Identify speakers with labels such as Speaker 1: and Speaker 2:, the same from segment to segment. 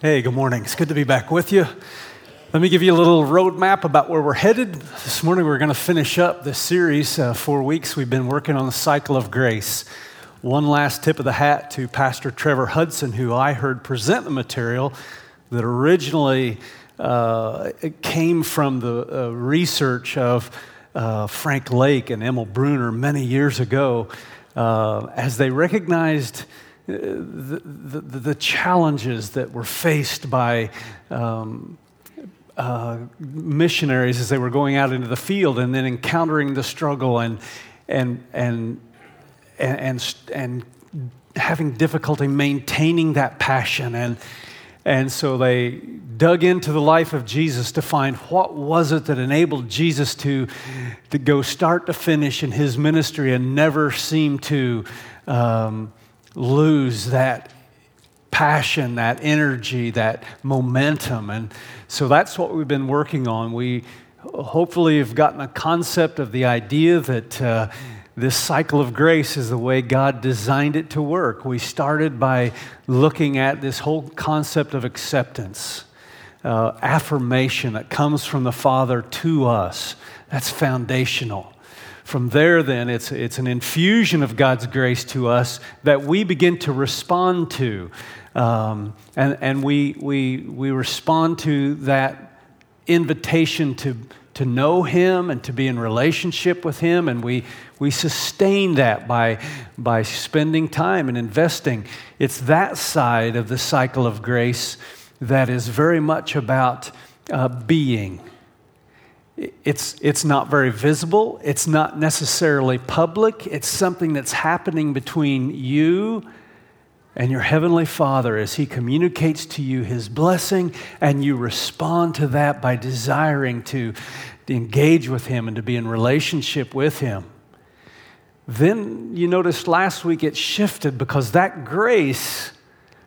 Speaker 1: Hey, good morning. It's good to be back with you. Let me give you a little roadmap about where we're headed. This morning, we're going to finish up this series. Uh, four weeks, we've been working on the cycle of grace. One last tip of the hat to Pastor Trevor Hudson, who I heard present the material that originally uh, came from the uh, research of uh, Frank Lake and Emil Brunner many years ago uh, as they recognized the, the, challenges that were faced by um, uh, missionaries as they were going out into the field and then encountering the struggle and, and, and, and, and, and having difficulty maintaining that passion. And, and so they dug into the life of Jesus to find what was it that enabled Jesus to, to go start to finish in his ministry and never seem to um, lose that passion, that energy, that momentum. And so that's what we've been working on. We hopefully have gotten a concept of the idea that uh, this cycle of grace is the way God designed it to work. We started by looking at this whole concept of acceptance, uh, affirmation that comes from the Father to us. That's foundational. From there, then, it's, it's an infusion of God's grace to us that we begin to respond to. Um, and and we, we, we respond to that invitation to, to know Him and to be in relationship with Him. And we, we sustain that by, by spending time and investing. It's that side of the cycle of grace that is very much about uh, being it's, it's not very visible. It's not necessarily public. It's something that's happening between you and your Heavenly Father as He communicates to you His blessing, and you respond to that by desiring to, to engage with Him and to be in relationship with Him. Then you noticed last week it shifted because that grace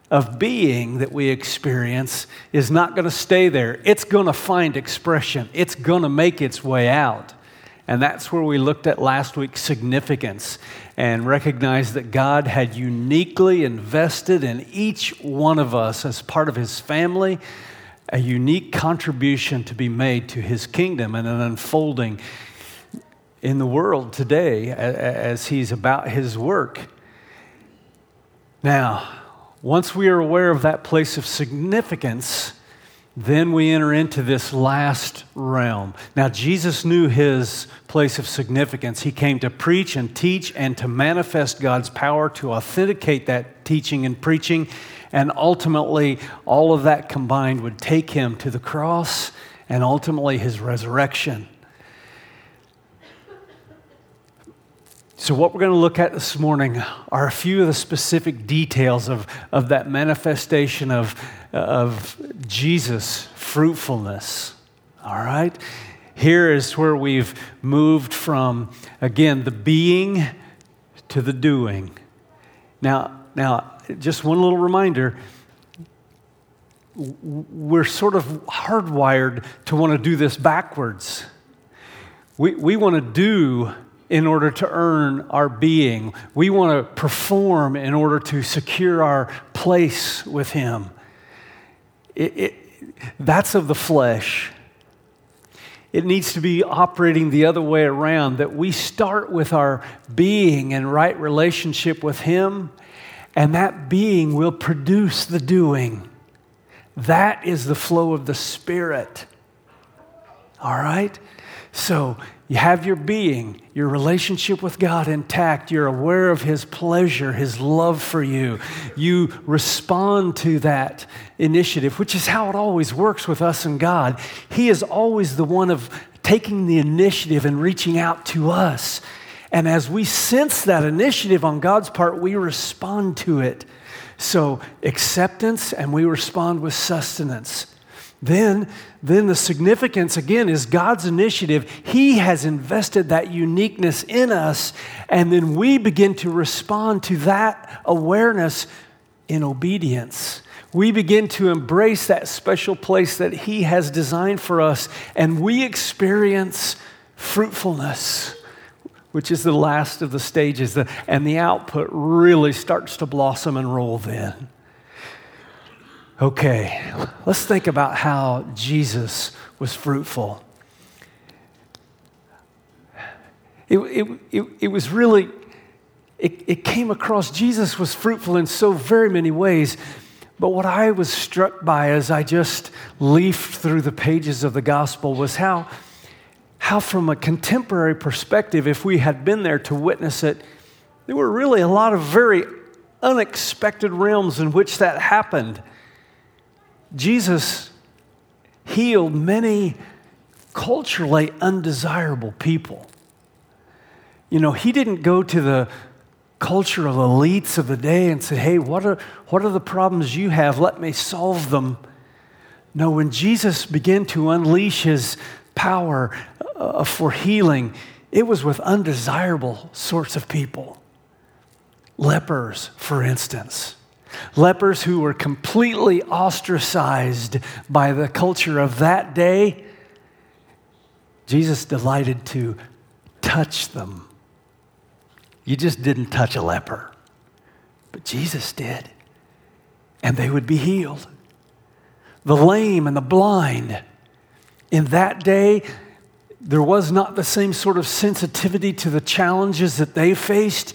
Speaker 1: of being that we experience is not going to stay there. It's going to find expression, it's going to make its way out. And that's where we looked at last week's significance and recognized that God had uniquely invested in each one of us as part of His family a unique contribution to be made to His kingdom and an unfolding in the world today as He's about His work. Now, once we are aware of that place of significance, then we enter into this last realm. Now, Jesus knew his place of significance. He came to preach and teach and to manifest God's power to authenticate that teaching and preaching. And ultimately, all of that combined would take him to the cross and ultimately his resurrection. So, what we're going to look at this morning are a few of the specific details of, of that manifestation of, of Jesus' fruitfulness. All right? Here is where we've moved from, again, the being to the doing. Now, now just one little reminder we're sort of hardwired to want to do this backwards. We, we want to do in order to earn our being. We want to perform in order to secure our place with Him. It, it, that's of the flesh. It needs to be operating the other way around that we start with our being and right relationship with Him, and that being will produce the doing. That is the flow of the Spirit. All right? So you have your being, your relationship with God intact. You're aware of His pleasure, His love for you. You respond to that initiative, which is how it always works with us and God. He is always the one of taking the initiative and reaching out to us. And as we sense that initiative on God's part, we respond to it. So, acceptance, and we respond with sustenance. Then, then the significance again is God's initiative. He has invested that uniqueness in us, and then we begin to respond to that awareness in obedience. We begin to embrace that special place that He has designed for us, and we experience fruitfulness, which is the last of the stages, and the output really starts to blossom and roll then. Okay, let's think about how Jesus was fruitful. It, it, it, it was really, it, it came across, Jesus was fruitful in so very many ways. But what I was struck by as I just leafed through the pages of the gospel was how, how from a contemporary perspective, if we had been there to witness it, there were really a lot of very unexpected realms in which that happened. Jesus healed many culturally undesirable people. You know, he didn't go to the cultural elites of the day and say, hey, what are, what are the problems you have? Let me solve them. No, when Jesus began to unleash his power uh, for healing, it was with undesirable sorts of people. Lepers, for instance. Lepers who were completely ostracized by the culture of that day. Jesus delighted to touch them you just didn't touch a leper, but Jesus did. And they would be healed. The lame and the blind. In that day, there was not the same sort of sensitivity to the challenges that they faced.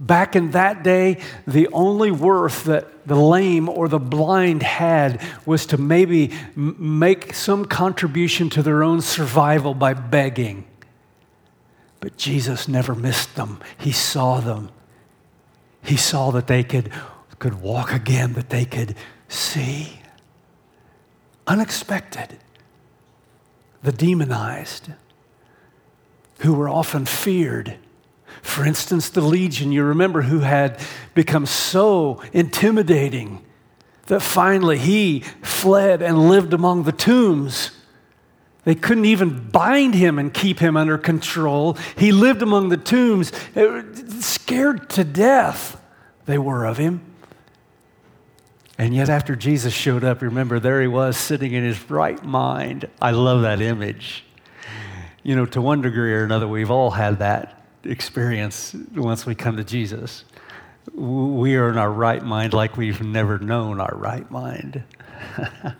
Speaker 1: Back in that day, the only worth that the lame or the blind had was to maybe make some contribution to their own survival by begging. But Jesus never missed them. He saw them. He saw that they could, could walk again, that they could see. Unexpected. The demonized, who were often feared. For instance, the legion, you remember, who had become so intimidating that finally he fled and lived among the tombs. They couldn't even bind him and keep him under control. He lived among the tombs, uh, scared to death they were of him. And yet, after Jesus showed up, remember, there he was sitting in his right mind. I love that image. You know, to one degree or another, we've all had that experience once we come to Jesus. We are in our right mind like we've never known our right mind.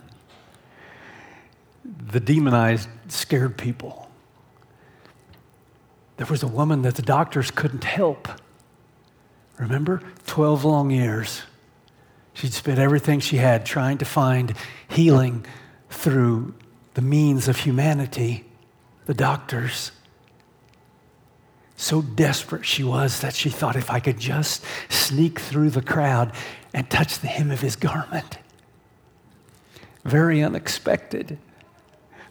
Speaker 1: the demonized, scared people. There was a woman that the doctors couldn't help. Remember? 12 long years. She'd spent everything she had trying to find healing through the means of humanity, the doctors. So desperate she was that she thought if I could just sneak through the crowd and touch the hem of his garment. Very unexpected.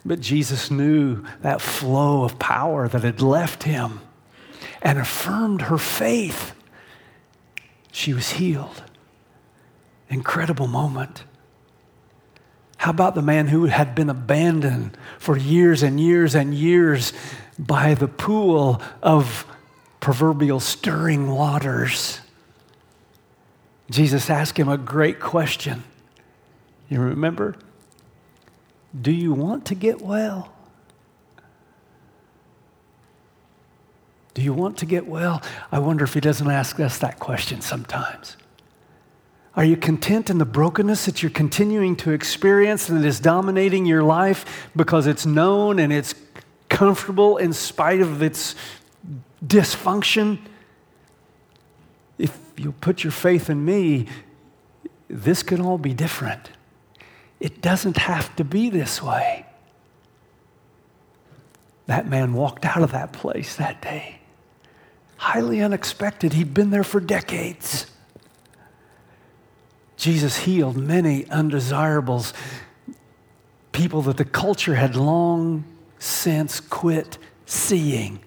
Speaker 1: But Jesus knew that flow of power that had left him and affirmed her faith. She was healed. Incredible moment. How about the man who had been abandoned for years and years and years by the pool of proverbial stirring waters? Jesus asked him a great question. You remember? Do you want to get well? Do you want to get well? I wonder if he doesn't ask us that question sometimes. Are you content in the brokenness that you're continuing to experience and that is dominating your life because it's known and it's comfortable in spite of its dysfunction? If you put your faith in me, this can all be different. It doesn't have to be this way. That man walked out of that place that day. Highly unexpected. He'd been there for decades. Jesus healed many undesirables, people that the culture had long since quit seeing.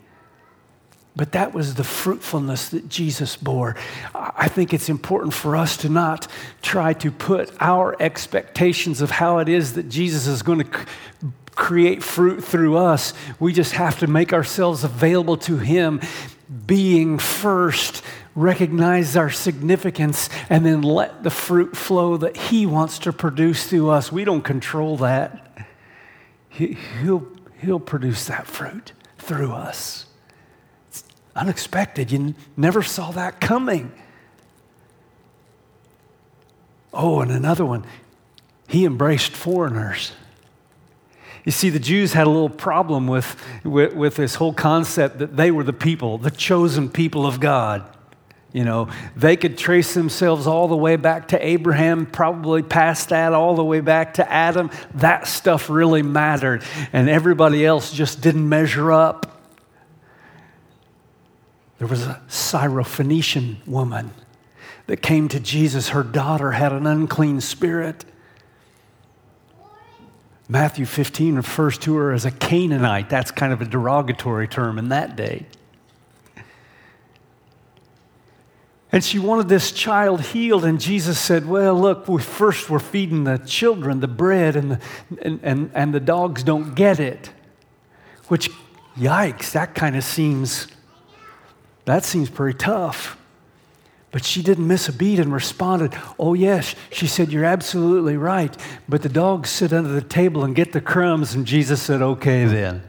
Speaker 1: But that was the fruitfulness that Jesus bore. I think it's important for us to not try to put our expectations of how it is that Jesus is going to create fruit through us. We just have to make ourselves available to Him, being first, recognize our significance, and then let the fruit flow that He wants to produce through us. We don't control that. He, will he'll produce that fruit through us. It's unexpected. You never saw that coming. Oh, and another one. he embraced foreigners. You see, the Jews had a little problem with, with, with, this whole concept that they were the people, the chosen people of God. You know, they could trace themselves all the way back to Abraham, probably past that, all the way back to Adam. That stuff really mattered, and everybody else just didn't measure up. There was a Syrophoenician woman that came to Jesus. Her daughter had an unclean spirit. Matthew 15 refers to her as a Canaanite. That's kind of a derogatory term in that day. And she wanted this child healed, and Jesus said, Well, look, we first we're feeding the children the bread, and the, and, and, and the dogs don't get it. Which, yikes, that kind of seems, that seems pretty tough. But she didn't miss a beat and responded, Oh, yes. She said, You're absolutely right. But the dogs sit under the table and get the crumbs. And Jesus said, Okay, then.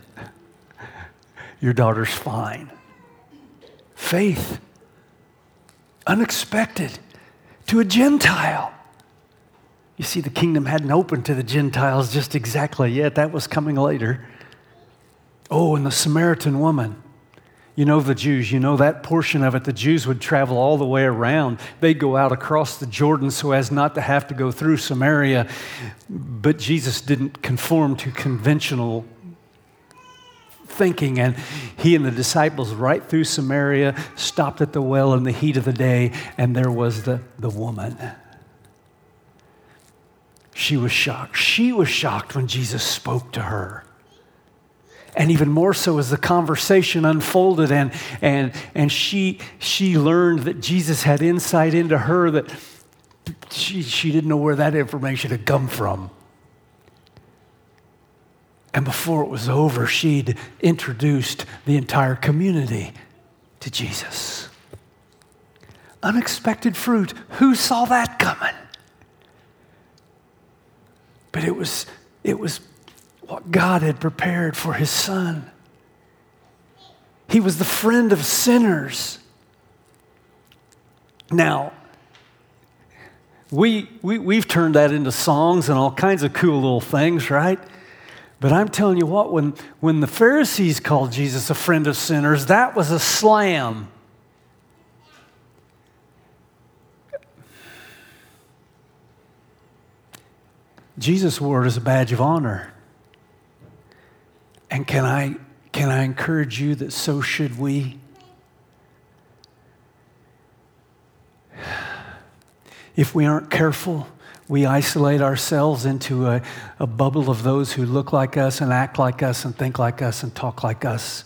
Speaker 1: Your daughter's fine. Faith, unexpected to a Gentile. You see, the kingdom hadn't opened to the Gentiles just exactly yet. That was coming later. Oh, and the Samaritan woman. You know the Jews, you know that portion of it. The Jews would travel all the way around. They'd go out across the Jordan so as not to have to go through Samaria. But Jesus didn't conform to conventional thinking. And he and the disciples, right through Samaria, stopped at the well in the heat of the day, and there was the, the woman. She was shocked. She was shocked when Jesus spoke to her and even more so as the conversation unfolded and, and, and she, she learned that jesus had insight into her that she, she didn't know where that information had come from and before it was over she'd introduced the entire community to jesus unexpected fruit who saw that coming but it was it was what God had prepared for his son. He was the friend of sinners. Now, we, we, we've turned that into songs and all kinds of cool little things, right? But I'm telling you what, when, when the Pharisees called Jesus a friend of sinners, that was a slam. Jesus wore it as a badge of honor. And can I, can I encourage you that so should we? If we aren't careful, we isolate ourselves into a, a bubble of those who look like us and act like us and think like us and talk like us.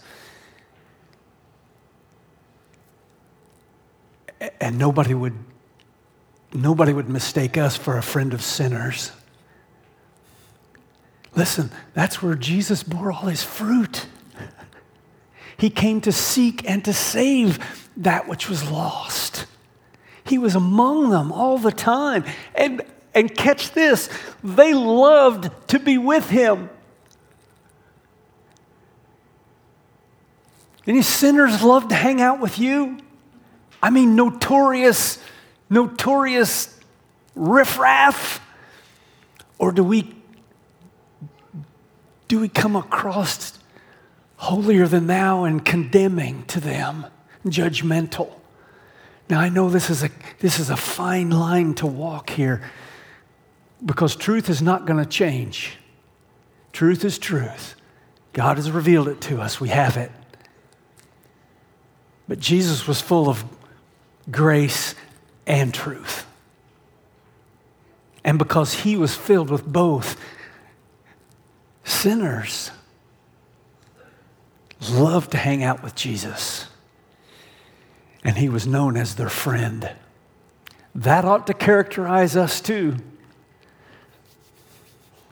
Speaker 1: And nobody would, nobody would mistake us for a friend of sinners. Listen, that's where Jesus bore all his fruit. He came to seek and to save that which was lost. He was among them all the time. And, and catch this, they loved to be with him. Any sinners love to hang out with you? I mean, notorious, notorious riffraff? Or do we do we come across holier than thou and condemning to them, judgmental? Now, I know this is a, this is a fine line to walk here because truth is not going to change. Truth is truth. God has revealed it to us, we have it. But Jesus was full of grace and truth. And because he was filled with both, Sinners loved to hang out with Jesus, and he was known as their friend. That ought to characterize us too.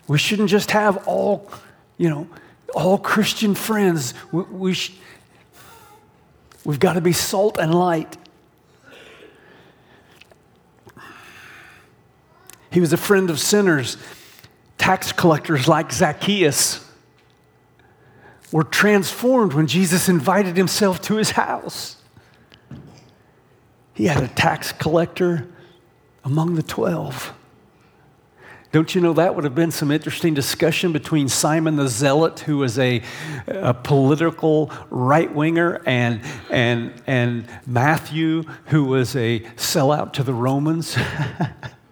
Speaker 1: We shouldn't just have all, you know, all Christian friends. We, we sh- we've got to be salt and light. He was a friend of sinners tax collectors like Zacchaeus were transformed when Jesus invited himself to his house. He had a tax collector among the 12. Don't you know that would have been some interesting discussion between Simon the Zealot, who was a, a political right winger, and, and, and Matthew, who was a sellout to the Romans?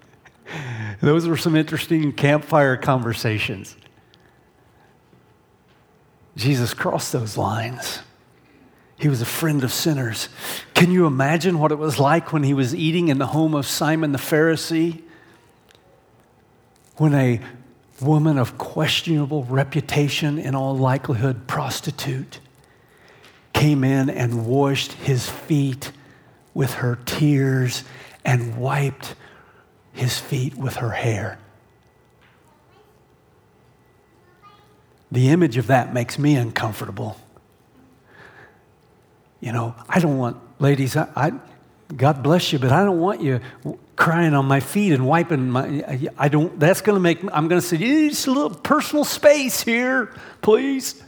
Speaker 1: Those were some interesting campfire conversations. Jesus crossed those lines. He was a friend of sinners. Can you imagine what it was like when he was eating in the home of Simon the Pharisee? When a woman of questionable reputation, in all likelihood, prostitute, came in and washed his feet with her tears and wiped his feet with her hair. The image of that makes me uncomfortable. You know, I don't want, ladies, I, I God bless you, but I don't want you crying on my feet and wiping my. I don't. That's going to make. I'm going to say, just a little personal space here, please.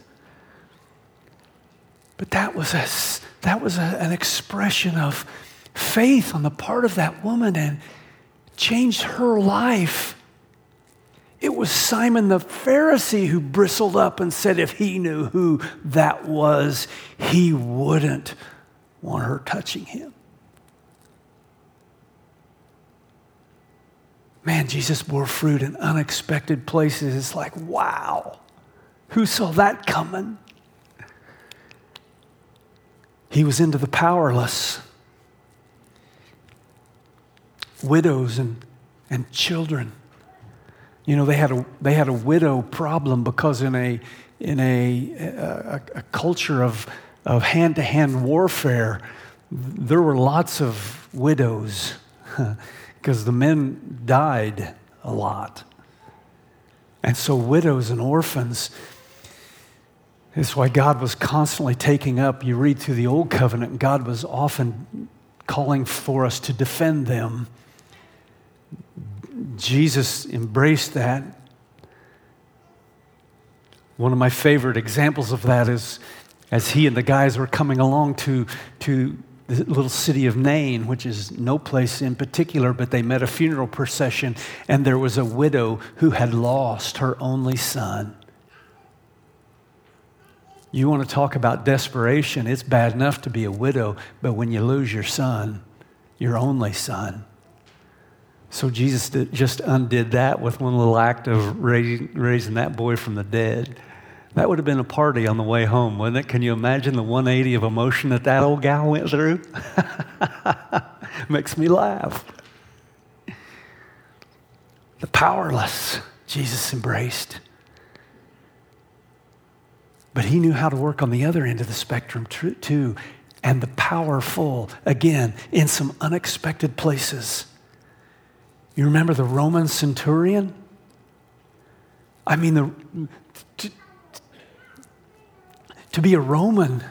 Speaker 1: But that was a that was a, an expression of faith on the part of that woman and changed her life. It was Simon the Pharisee who bristled up and said, if he knew who that was, he wouldn't want her touching him. Man, Jesus bore fruit in unexpected places. It's like, wow, who saw that coming? He was into the powerless, widows and, and children. You know, they had a, they had a widow problem because in a, in a, a, a culture of, of hand-to-hand warfare, there were lots of widows. because the men died a lot. And so, widows and orphans, is why God was constantly taking up. You read through the Old Covenant, God was often calling for us to defend them. Jesus embraced that. One of my favorite examples of that is as he and the guys were coming along to, to the little city of Nain, which is no place in particular, but they met a funeral procession, and there was a widow who had lost her only son. You want to talk about desperation? It's bad enough to be a widow, but when you lose your son, your only son. So Jesus just undid that with one little act of raising that boy from the dead. That would have been a party on the way home, wouldn't it? Can you imagine the 180 of emotion that that old gal went through? Makes me laugh. The powerless, Jesus embraced. But he knew how to work on the other end of the spectrum too. And the powerful, again, in some unexpected places. You remember the Roman centurion? I mean, the, to be a Roman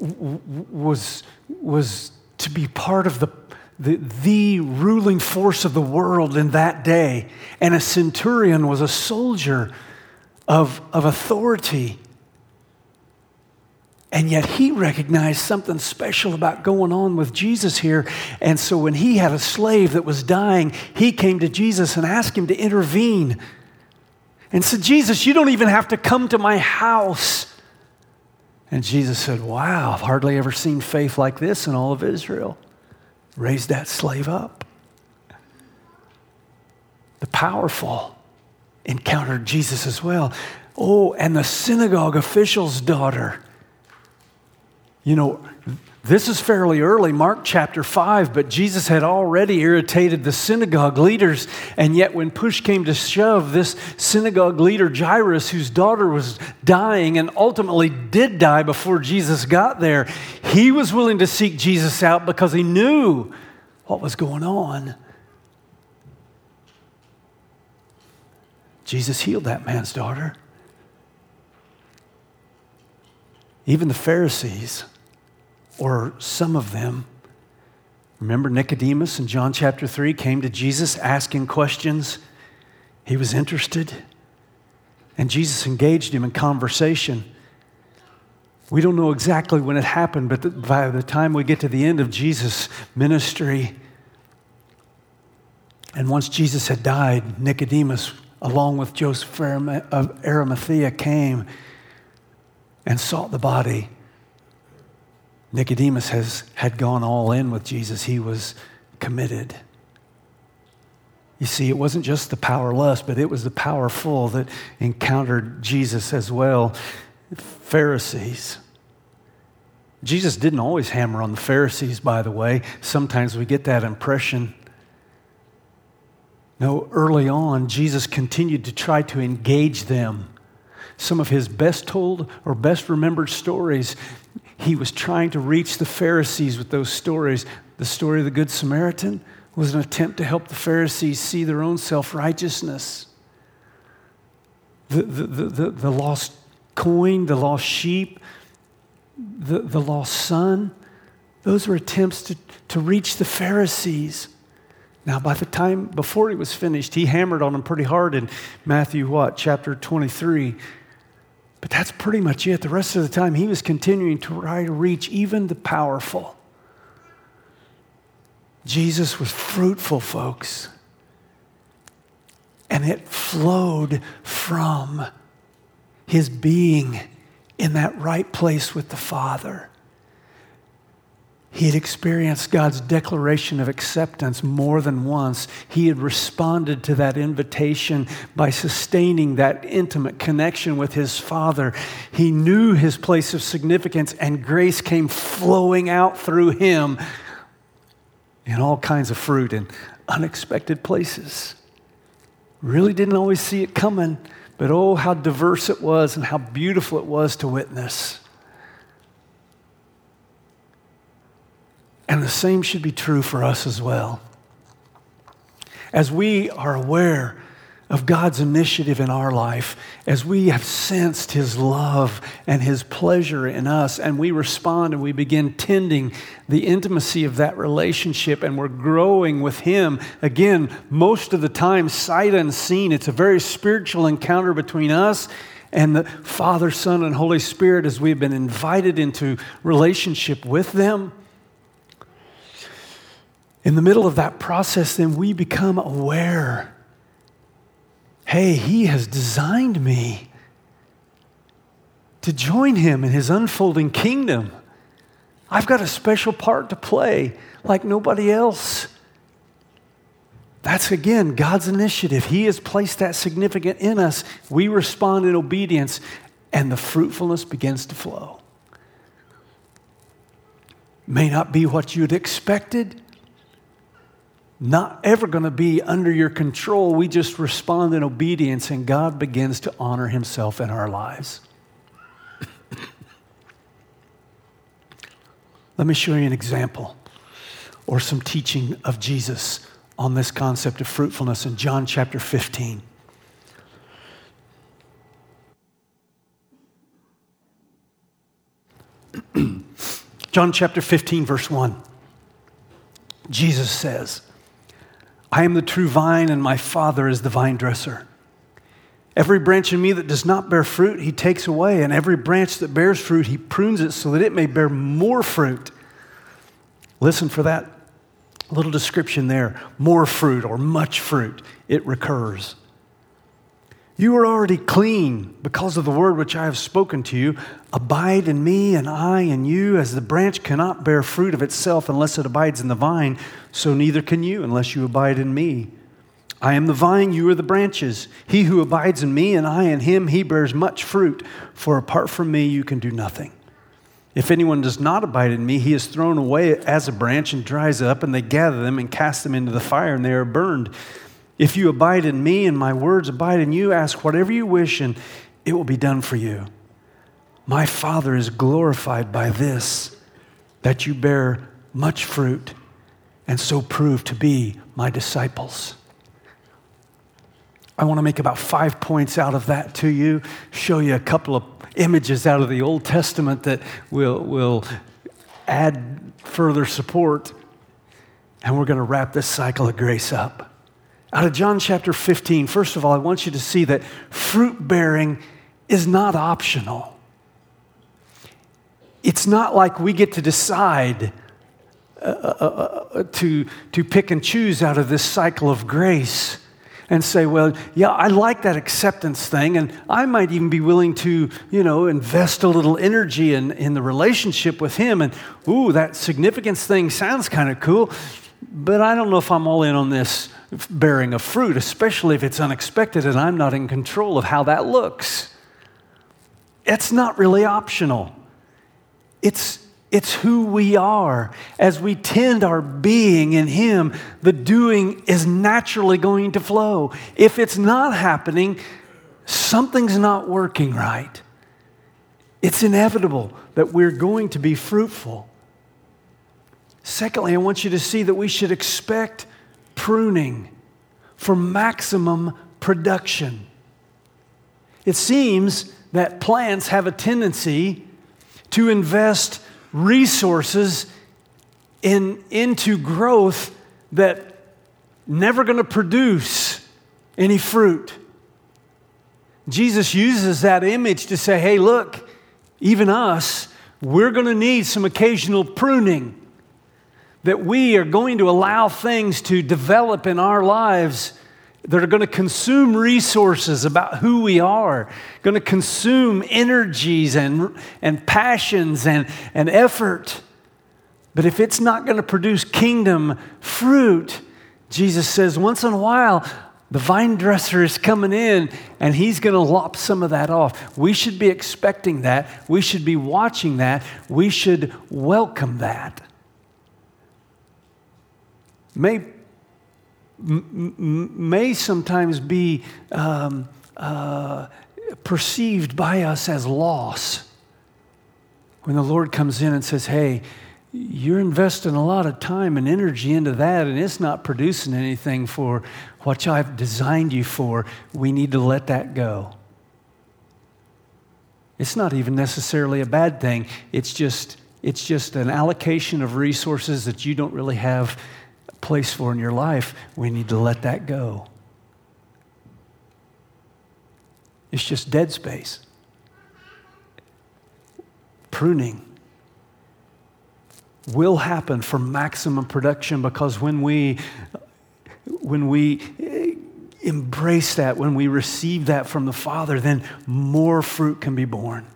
Speaker 1: was, was to be part of the, the, the ruling force of the world in that day. And a centurion was a soldier of, of authority. And yet he recognized something special about going on with Jesus here. And so when he had a slave that was dying, he came to Jesus and asked him to intervene and said, Jesus, you don't even have to come to my house. And Jesus said, Wow, I've hardly ever seen faith like this in all of Israel. Raise that slave up. The powerful encountered Jesus as well. Oh, and the synagogue official's daughter. You know, this is fairly early, Mark chapter 5, but Jesus had already irritated the synagogue leaders. And yet, when push came to shove, this synagogue leader, Jairus, whose daughter was dying and ultimately did die before Jesus got there, he was willing to seek Jesus out because he knew what was going on. Jesus healed that man's daughter. Even the Pharisees or some of them. Remember Nicodemus in John chapter 3 came to Jesus asking questions. He was interested, and Jesus engaged him in conversation. We don't know exactly when it happened, but by the time we get to the end of Jesus' ministry, And once Jesus had died, Nicodemus, along with Joseph of Arimathea, came and sought the body. Nicodemus has, had gone all in with Jesus, he was committed. You see, it wasn't just the powerless, but it was the powerful that encountered Jesus as well. Pharisees. Jesus didn't always hammer on the Pharisees, by the way. Sometimes we get that impression. No, early on, Jesus continued to try to engage them. Some of his best told or best remembered stories, he was trying to reach the Pharisees with those stories. The story of the Good Samaritan was an attempt to help the Pharisees see their own self righteousness. The, the, the, the, lost coin, the lost sheep, the, the lost son, those were attempts to, to reach the Pharisees. Now, by the time before he was finished, he hammered on them pretty hard in Matthew, what, chapter 23. But that's pretty much it. The rest of the time, he was continuing to try to reach even the powerful. Jesus was fruitful, folks. And it flowed from his being in that right place with the Father. He had experienced God's declaration of acceptance more than once. He had responded to that invitation by sustaining that intimate connection with his Father. He knew his place of significance, and grace came flowing out through him in all kinds of fruit in unexpected places. Really didn't always see it coming, but oh, how diverse it was and how beautiful it was to witness. And the same should be true for us as well. As we are aware of God's initiative in our life as we have sensed His love and His pleasure in us, and we respond and we begin tending the intimacy of that relationship, and we're growing with Him. Again, most of the time, sight unseen, it's a very spiritual encounter between us and the Father, Son, and Holy Spirit as we've been invited into relationship with them. In the middle of that process, then we become aware hey, He has designed me to join Him in His unfolding kingdom. I've got a special part to play like nobody else. That's again God's initiative. He has placed that significant in us. We respond in obedience, and the fruitfulness begins to flow. May not be what you'd expected, not ever going to be under your control. We just respond in obedience, and God begins to honor Himself in our lives. Let me show you an example or some teaching of Jesus on this concept of fruitfulness in John chapter 15. John chapter 15, verse 1. Jesus says, I am the true vine, and my Father is the vine dresser. Every branch in me that does not bear fruit, he takes away, and every branch that bears fruit, he prunes it so that it may bear more fruit. Listen for that little description there more fruit or much fruit. It recurs. You are already clean because of the word which I have spoken to you. Abide in me, and I in you, as the branch cannot bear fruit of itself unless it abides in the vine, so neither can you unless you abide in me. I am the vine, you are the branches. He who abides in me, and I in him, he bears much fruit, for apart from me, you can do nothing. If anyone does not abide in me, he is thrown away as a branch and dries up, and they gather them and cast them into the fire, and they are burned. If you abide in me and my words abide in you, ask whatever you wish and it will be done for you. My Father is glorified by this, that you bear much fruit and so prove to be my disciples. I want to make about five points out of that to you, show you a couple of images out of the Old Testament that will, will add further support, and we're going to wrap this cycle of grace up. Out of John chapter 15, first of all, I want you to see that fruit bearing is not optional. It's not like we get to decide uh, uh, uh, uh, to, to pick and choose out of this cycle of grace and say, well, yeah, I like that acceptance thing, and I might even be willing to, you know, invest a little energy in, in the relationship with him. And, ooh, that significance thing sounds kind of cool, but I don't know if I'm all in on this bearing of fruit, especially if it's unexpected and I'm not in control of how that looks. It's not really optional. It's it's who we are. As we tend our being in Him, the doing is naturally going to flow. If it's not happening, something's not working right. It's inevitable that we're going to be fruitful. Secondly, I want you to see that we should expect pruning for maximum production. It seems that plants have a tendency to invest resources in, into growth that never going to produce any fruit. Jesus uses that image to say, hey, look, even us, we're going to need some occasional pruning. That we are going to allow things to develop in our lives that are going to consume resources about who we are, going to consume energies and, and passions and, and effort. But if it's not going to produce kingdom fruit, Jesus says once in a while, the vine dresser is coming in and he's going to lop some of that off. We should be expecting that. We should be watching that. We should welcome that. May may sometimes be um, uh, perceived by us as loss. When the Lord comes in and says, Hey, you're investing a lot of time and energy into that, and it's not producing anything for what I've designed you for. We need to let that go. It's not even necessarily a bad thing. It's just, it's just an allocation of resources that you don't really have place for in your life, we need to let that go. It's just dead space. Pruning will happen for maximum production because when we when we eh, embrace that, when we receive that from the Father, then more fruit can be born.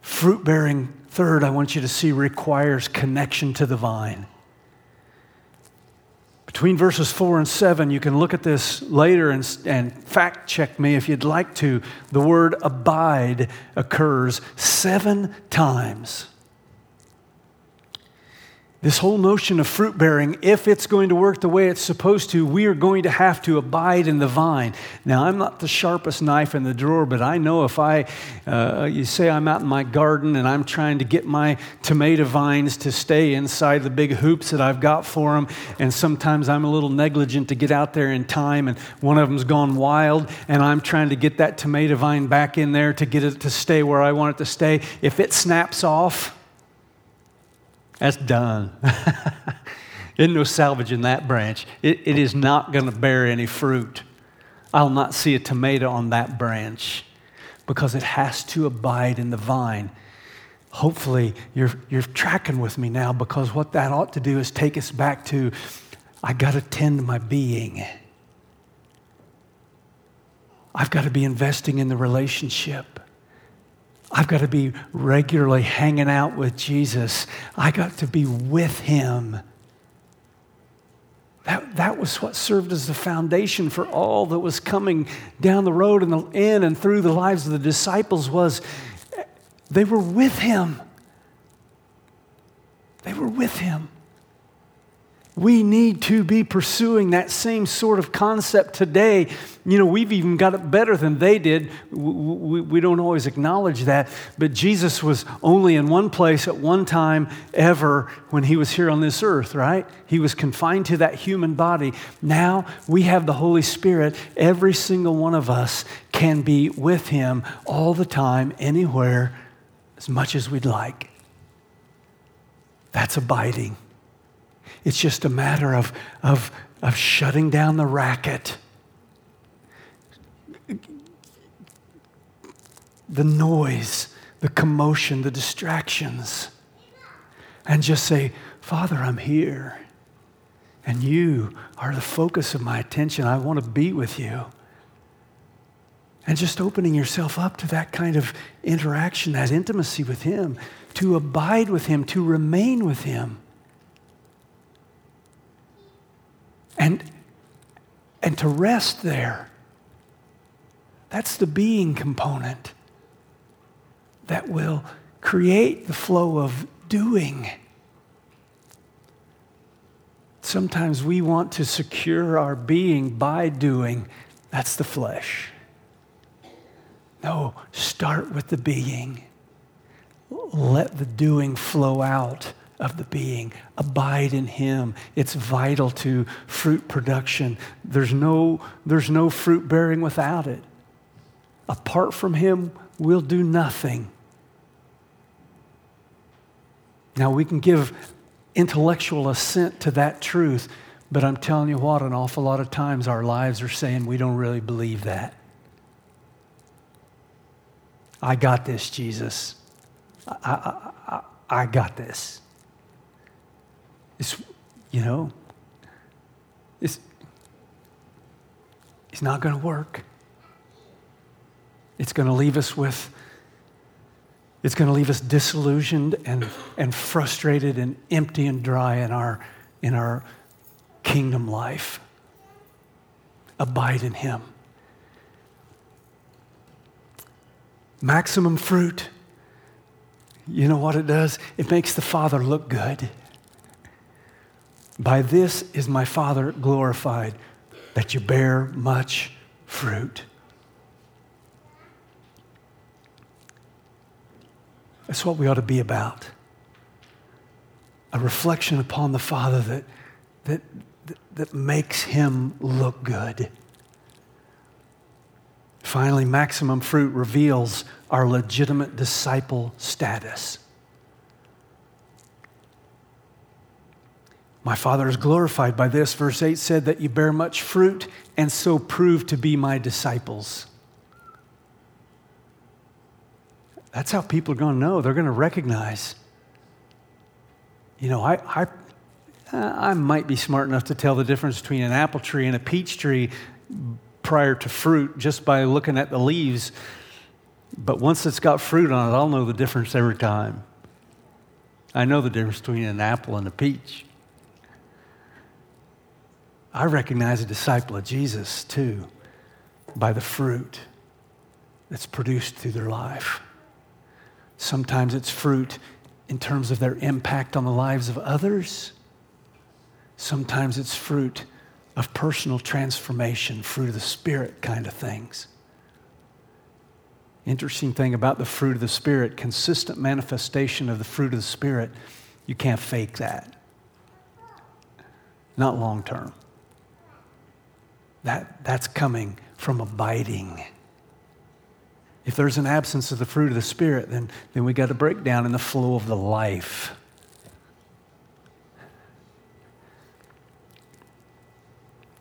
Speaker 1: Fruit bearing, third, I want you to see, requires connection to the vine. Between verses 4 and 7, you can look at this later and, and fact check me if you'd like to. The word abide occurs seven times. This whole notion of fruit bearing, if it's going to work the way it's supposed to, we are going to have to abide in the vine. Now, I'm not the sharpest knife in the drawer, but I know if I, uh, you say I'm out in my garden and I'm trying to get my tomato vines to stay inside the big hoops that I've got for them, and sometimes I'm a little negligent to get out there in time, and one of them's gone wild, and I'm trying to get that tomato vine back in there to get it to stay where I want it to stay. If it snaps off, that's done. Isn't no salvaging that branch. It, it is not going to bear any fruit. I'll not see a tomato on that branch because it has to abide in the vine. Hopefully, you're, you're tracking with me now because what that ought to do is take us back to I got to tend my being. I've got to be investing in the relationship. I've got to be regularly hanging out with Jesus. I got to be with him. That, that was what served as the foundation for all that was coming down the road and in and through the lives of the disciples was they were with him. They were with him. We need to be pursuing that same sort of concept today. You know, we've even got it better than they did. We, we, don't always acknowledge that. But Jesus was only in one place at one time ever when he was here on this earth, right? He was confined to that human body. Now we have the Holy Spirit. Every single one of us can be with him all the time, anywhere, as much as we'd like. That's abiding. It's just a matter of, of, of shutting down the racket, the noise, the commotion, the distractions, and just say, Father, I'm here. And you are the focus of my attention. I want to be with you. And just opening yourself up to that kind of interaction, that intimacy with Him, to abide with Him, to remain with Him. And, and to rest there. That's the being component that will create the flow of doing. Sometimes we want to secure our being by doing. That's the flesh. No, start with the being. Let the doing flow out of the being. Abide in Him. It's vital to fruit production. There's no, there's no fruit bearing without it. Apart from Him, we'll do nothing. Now, we can give intellectual assent to that truth, but I'm telling you what, an awful lot of times our lives are saying we don't really believe that. I got this, Jesus. I, I, I, I got this. It's, you know, it's, it's not going to work. It's going to leave us with it's going to leave us disillusioned and, and frustrated and empty and dry in our, in our kingdom life. Abide in Him. Maximum fruit. You know what it does? It makes the Father look good. By this is my Father glorified, that you bear much fruit. That's what we ought to be about. A reflection upon the Father that, that, that makes him look good. Finally, maximum fruit reveals our legitimate disciple status. My Father is glorified by this. Verse 8 said that you bear much fruit and so prove to be my disciples. That's how people are going to know. They're going to recognize. You know, I, I, I might be smart enough to tell the difference between an apple tree and a peach tree prior to fruit just by looking at the leaves. But once it's got fruit on it, I'll know the difference every time. I know the difference between an apple and a peach. I recognize a disciple of Jesus too by the fruit that's produced through their life. Sometimes it's fruit in terms of their impact on the lives of others. Sometimes it's fruit of personal transformation, fruit of the Spirit kind of things. Interesting thing about the fruit of the Spirit, consistent manifestation of the fruit of the Spirit, you can't fake that. Not long term. That, that's coming from abiding if there's an absence of the fruit of the Spirit, then, then we got a breakdown in the flow of the life.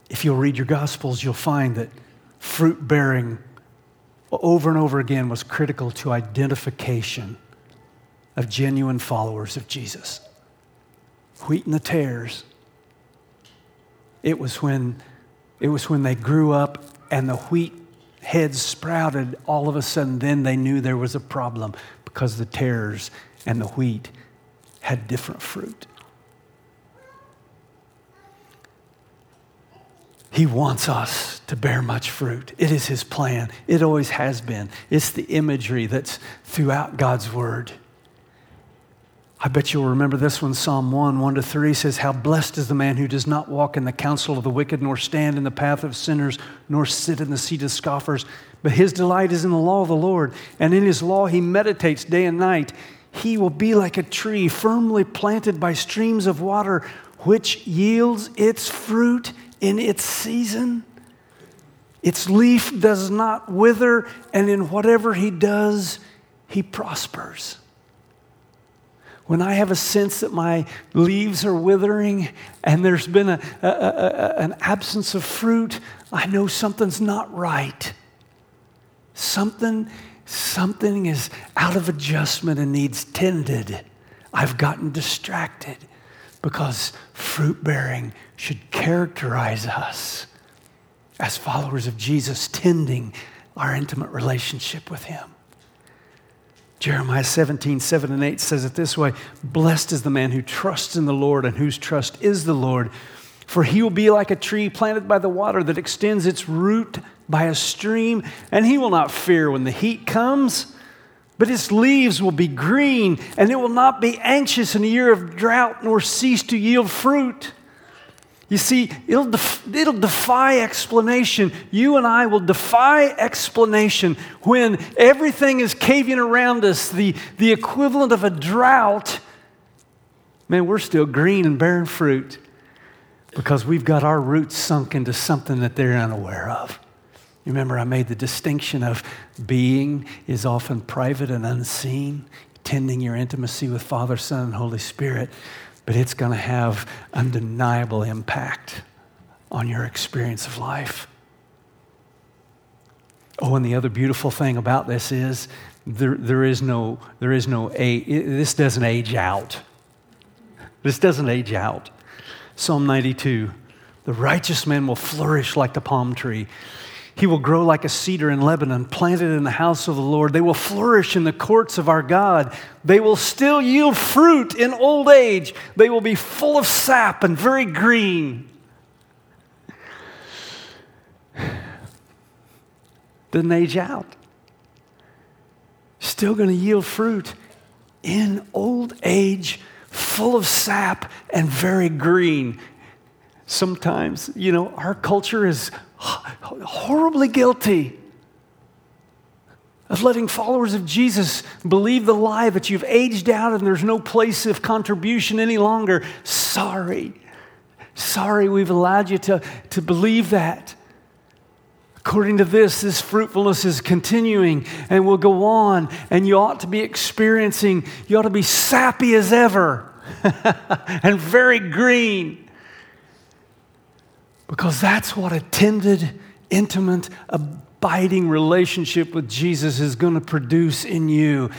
Speaker 1: If you'll read your Gospels, you'll find that fruit bearing over and over again was critical to identification of genuine followers of Jesus. Wheat and the tares. It was when, it was when they grew up and the wheat heads sprouted, all of a sudden, then they knew there was a problem because the tares and the wheat had different fruit. He wants us to bear much fruit. It is His plan. It always has been. It's the imagery that's throughout God's Word. I bet you'll remember this one. Psalm 1 1 to 3 says, How blessed is the man who does not walk in the counsel of the wicked, nor stand in the path of sinners, nor sit in the seat of scoffers. But his delight is in the law of the Lord, and in his law he meditates day and night. He will be like a tree firmly planted by streams of water, which yields its fruit in its season. Its leaf does not wither, and in whatever he does, he prospers when I have a sense that my leaves are withering and there's been a, a, a, an absence of fruit, I know something's not right. Something, something is out of adjustment and needs tended. I've gotten distracted. because fruit bearing should characterize us as followers of Jesus, tending our intimate relationship with Him. Jeremiah 17, 7 and 8 says it this way Blessed is the man who trusts in the Lord and whose trust is the Lord, for he will be like a tree planted by the water that extends its root by a stream, and he will not fear when the heat comes but its leaves will be green, and it will not be anxious in a year of drought, nor cease to yield fruit. You see, it'll, def- it'll defy explanation. You and I will defy explanation when everything is caving around us, the, the equivalent of a drought. Man, we're still green and bearing fruit because we've got our roots sunk into something that they're unaware of. You Remember, I made the distinction of being is often private and unseen, tending your intimacy with Father, Son, and Holy Spirit, but it's going to have undeniable impact on your experience of life. Oh, and the other beautiful thing about this is there, there is no, there is no, a, this doesn't age out. This doesn't age out. Psalm 92 The righteous man will flourish like the palm tree. He will grow like a cedar in Lebanon, planted in the house of the Lord. They will flourish in the courts of our God. They will still yield fruit in old age. They will be full of sap and very green. Doesn't age out. Still going to yield fruit in old age, full of sap and very green. Sometimes, you know, our culture is horribly guilty of letting followers of Jesus believe the lie that you've aged out and there's no place of contribution any longer. Sorry. Sorry we've allowed you to, to believe that. According to this, this fruitfulness is continuing and will go on, and you ought to be experiencing, you ought to be sappy as ever and very green. Because that's what a tended, intimate, abiding relationship with Jesus is going to produce in you.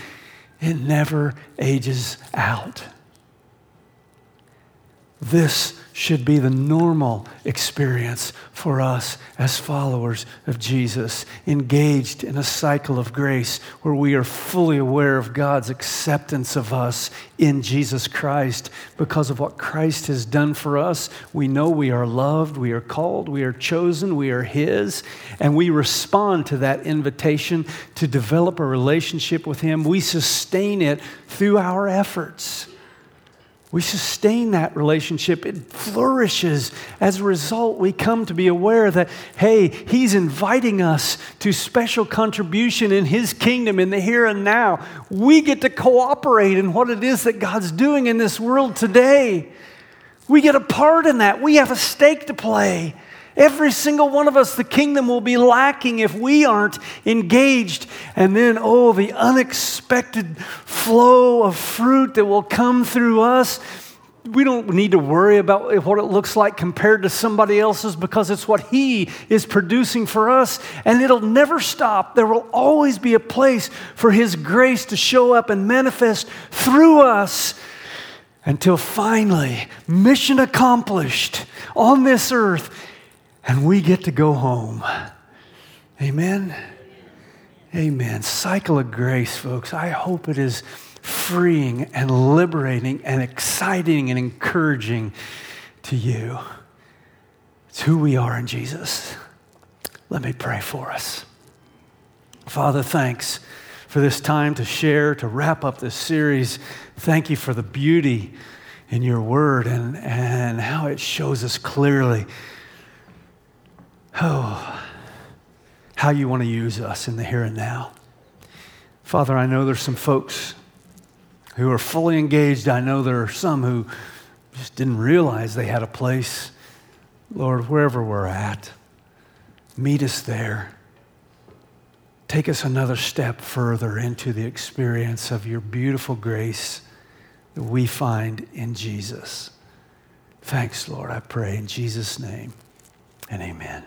Speaker 1: It never ages out. This should be the normal experience for us as followers of Jesus, engaged in a cycle of grace where we are fully aware of God's acceptance of us in Jesus Christ. Because of what Christ has done for us, we know we are loved, we are called, we are chosen, we are His, and we respond to that invitation to develop a relationship with Him. We sustain it through our efforts. We sustain that relationship. It flourishes. As a result, we come to be aware that, hey, He's inviting us to special contribution in His kingdom in the here and now. We get to cooperate in what it is that God's doing in this world today. We get a part in that. We have a stake to play. Every single one of us, the kingdom will be lacking if we aren't engaged. And then, oh, the unexpected flow of fruit that will come through us. We don't need to worry about what it looks like compared to somebody else's because it's what He is producing for us, and it'll never stop. There will always be a place for His grace to show up and manifest through us until finally, mission accomplished on this earth and we get to go home. Amen. Amen. Cycle of grace, folks. I hope it is freeing and liberating and exciting and encouraging to you. It's who we are in Jesus. Let me pray for us. Father, thanks for this time to share, to wrap up this series. Thank you for the beauty in your word and, and how it shows us clearly oh, how you want to use us in the here and now. Father, I know there's some folks who are fully engaged. I know there are some who just didn't realize they had a place. Lord, wherever we're at, meet us there. Take us another step further into the experience of your beautiful grace that we find in Jesus. Thanks, Lord, I pray in Jesus' name and amen.